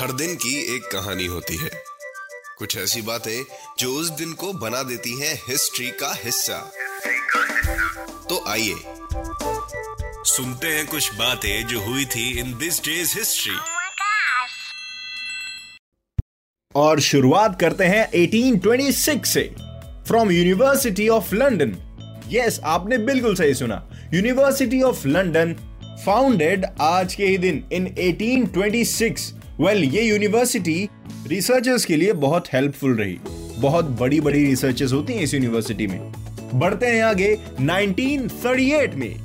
हर दिन की एक कहानी होती है। कुछ ऐसी बातें जो उस दिन को बना देती हैं हिस्ट्री का हिस्सा। तो आइए सुनते हैं कुछ बातें जो हुई थी इन दिस डेज़ हिस्ट्री. और शुरुआत करते हैं 1826 से। From university of London yes आपने बिल्कुल सही सुना। यूनिवर्सिटी ऑफ़ लंदन फाउंडेड आज के ही दिन इन 1826 वेल ये यूनिवर्सिटी रिसर्चर्स के लिए बहुत हेल्पफुल रही. बहुत बड़ी बड़ी रिसर्चेस होती हैं इस यूनिवर्सिटी में. बढ़ते हैं आगे 1938 में.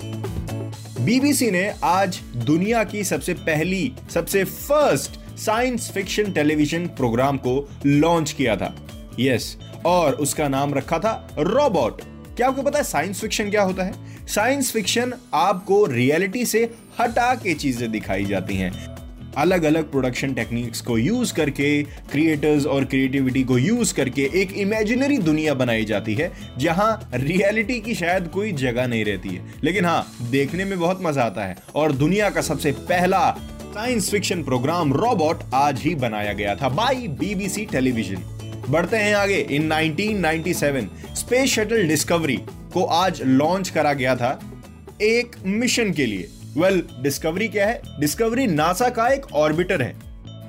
बीबीसी ने आज दुनिया की सबसे पहली सबसे first science fiction television program को लॉन्च किया था. यस yes, और उसका नाम रखा था रोबोट क्या आपको पता है साइंस फिक्शन क्या होता है? साइंस फिक्शन आपको रियलिटी से हटा के चीज़ें दिखाई जाती हैं। अलग अलग प्रोडक्शन टेक्निक्स को यूज़ करके क्रिएटर्स और क्रिएटिविटी को यूज़ करके एक इमेजिनरी दुनिया बनाई जाती है, जहाँ रियलिटी की शायद कोई जगह नहीं रहती है। लेकिन हाँ देखने में बहुत मज़ा आता है। और दुनिया का सबसे पहला साइंस फिक्शन प्रोग्राम रोबोट आज ही बनाया गया था बाई बीबीसी टेलीविज़न बढ़ते हैं आगे। इन 1997 स्पेस शटल डिस्कवरी को आज लॉन्च करा गया था एक मिशन के लिए। वेल well, डिस्कवरी क्या है? डिस्कवरी नासा का एक ऑर्बिटर है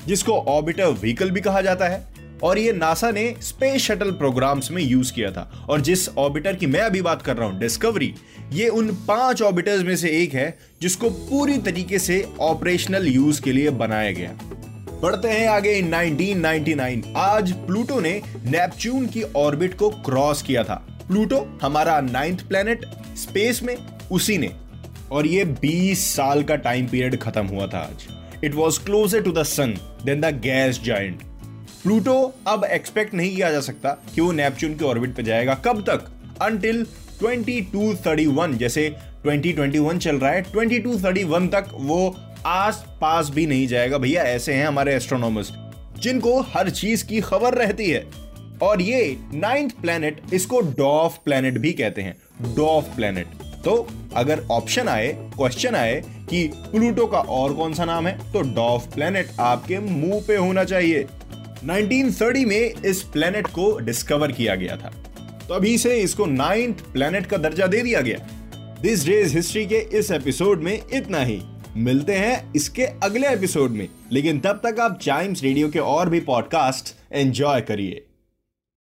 जिसको ऑर्बिटर व्हीकल भी कहा जाता है और ये नासा ने स्पेस शटल प्रोग्राम्स में यूज़ किया था। और जिस ऑर्बिटर की मैं अभी बात कर रहा हूँ डिस्कवरी ये उन पाँच ऑर्बिटर्स में से एक है जिसको पूरी तरीके से ऑपरेशनल यूज़ के लिए बनाया गया। बढ़ते हैं आगे इन 1999 आज प्लूटो ने नेपच्यून की ऑर्बिट को क्रॉस किया था। प्लूटो, हमारा नाइन्थ प्लेनेट स्पेस में, उसी ने। और ये 20 साल का टाइम पीरियड खत्म हुआ था आज। It was closer to the sun than the gas giant Pluto अब एक्सपेक्ट नहीं किया जा सकता कि वो नेपच्यून के ऑर्बिट पे जाएगा कब तक। अंटिल 2231 जैसे 2021 चल रहा है 2231 तक वो आस पास भी नहीं जाएगा, भैया, ऐसे हैं हमारे एस्ट्रोनॉमर्स जिनको हर चीज़ की खबर रहती है। और ये नाइन्थ प्लेनेट इसको डॉफ प्लेनेट भी कहते हैं डॉफ प्लेनेट तो अगर ऑप्शन आए क्वेश्चन आए कि प्लूटो का और कौन सा नाम है तो डॉफ प्लेनेट आपके मुँह पे होना चाहिए। 1930 में इस प्लेनेट को डिस्कवर किया गया था। तभी से इसको नाइन्थ प्लेनेट का दर्जा दे दिया गया। दिस डेज़ हिस्ट्री के इस एपिसोड में इतना ही। मिलते हैं इसके अगले एपिसोड में। लेकिन तब तक आप चाइम्स रेडियो के और भी पॉडकास्ट एंजॉय करिए।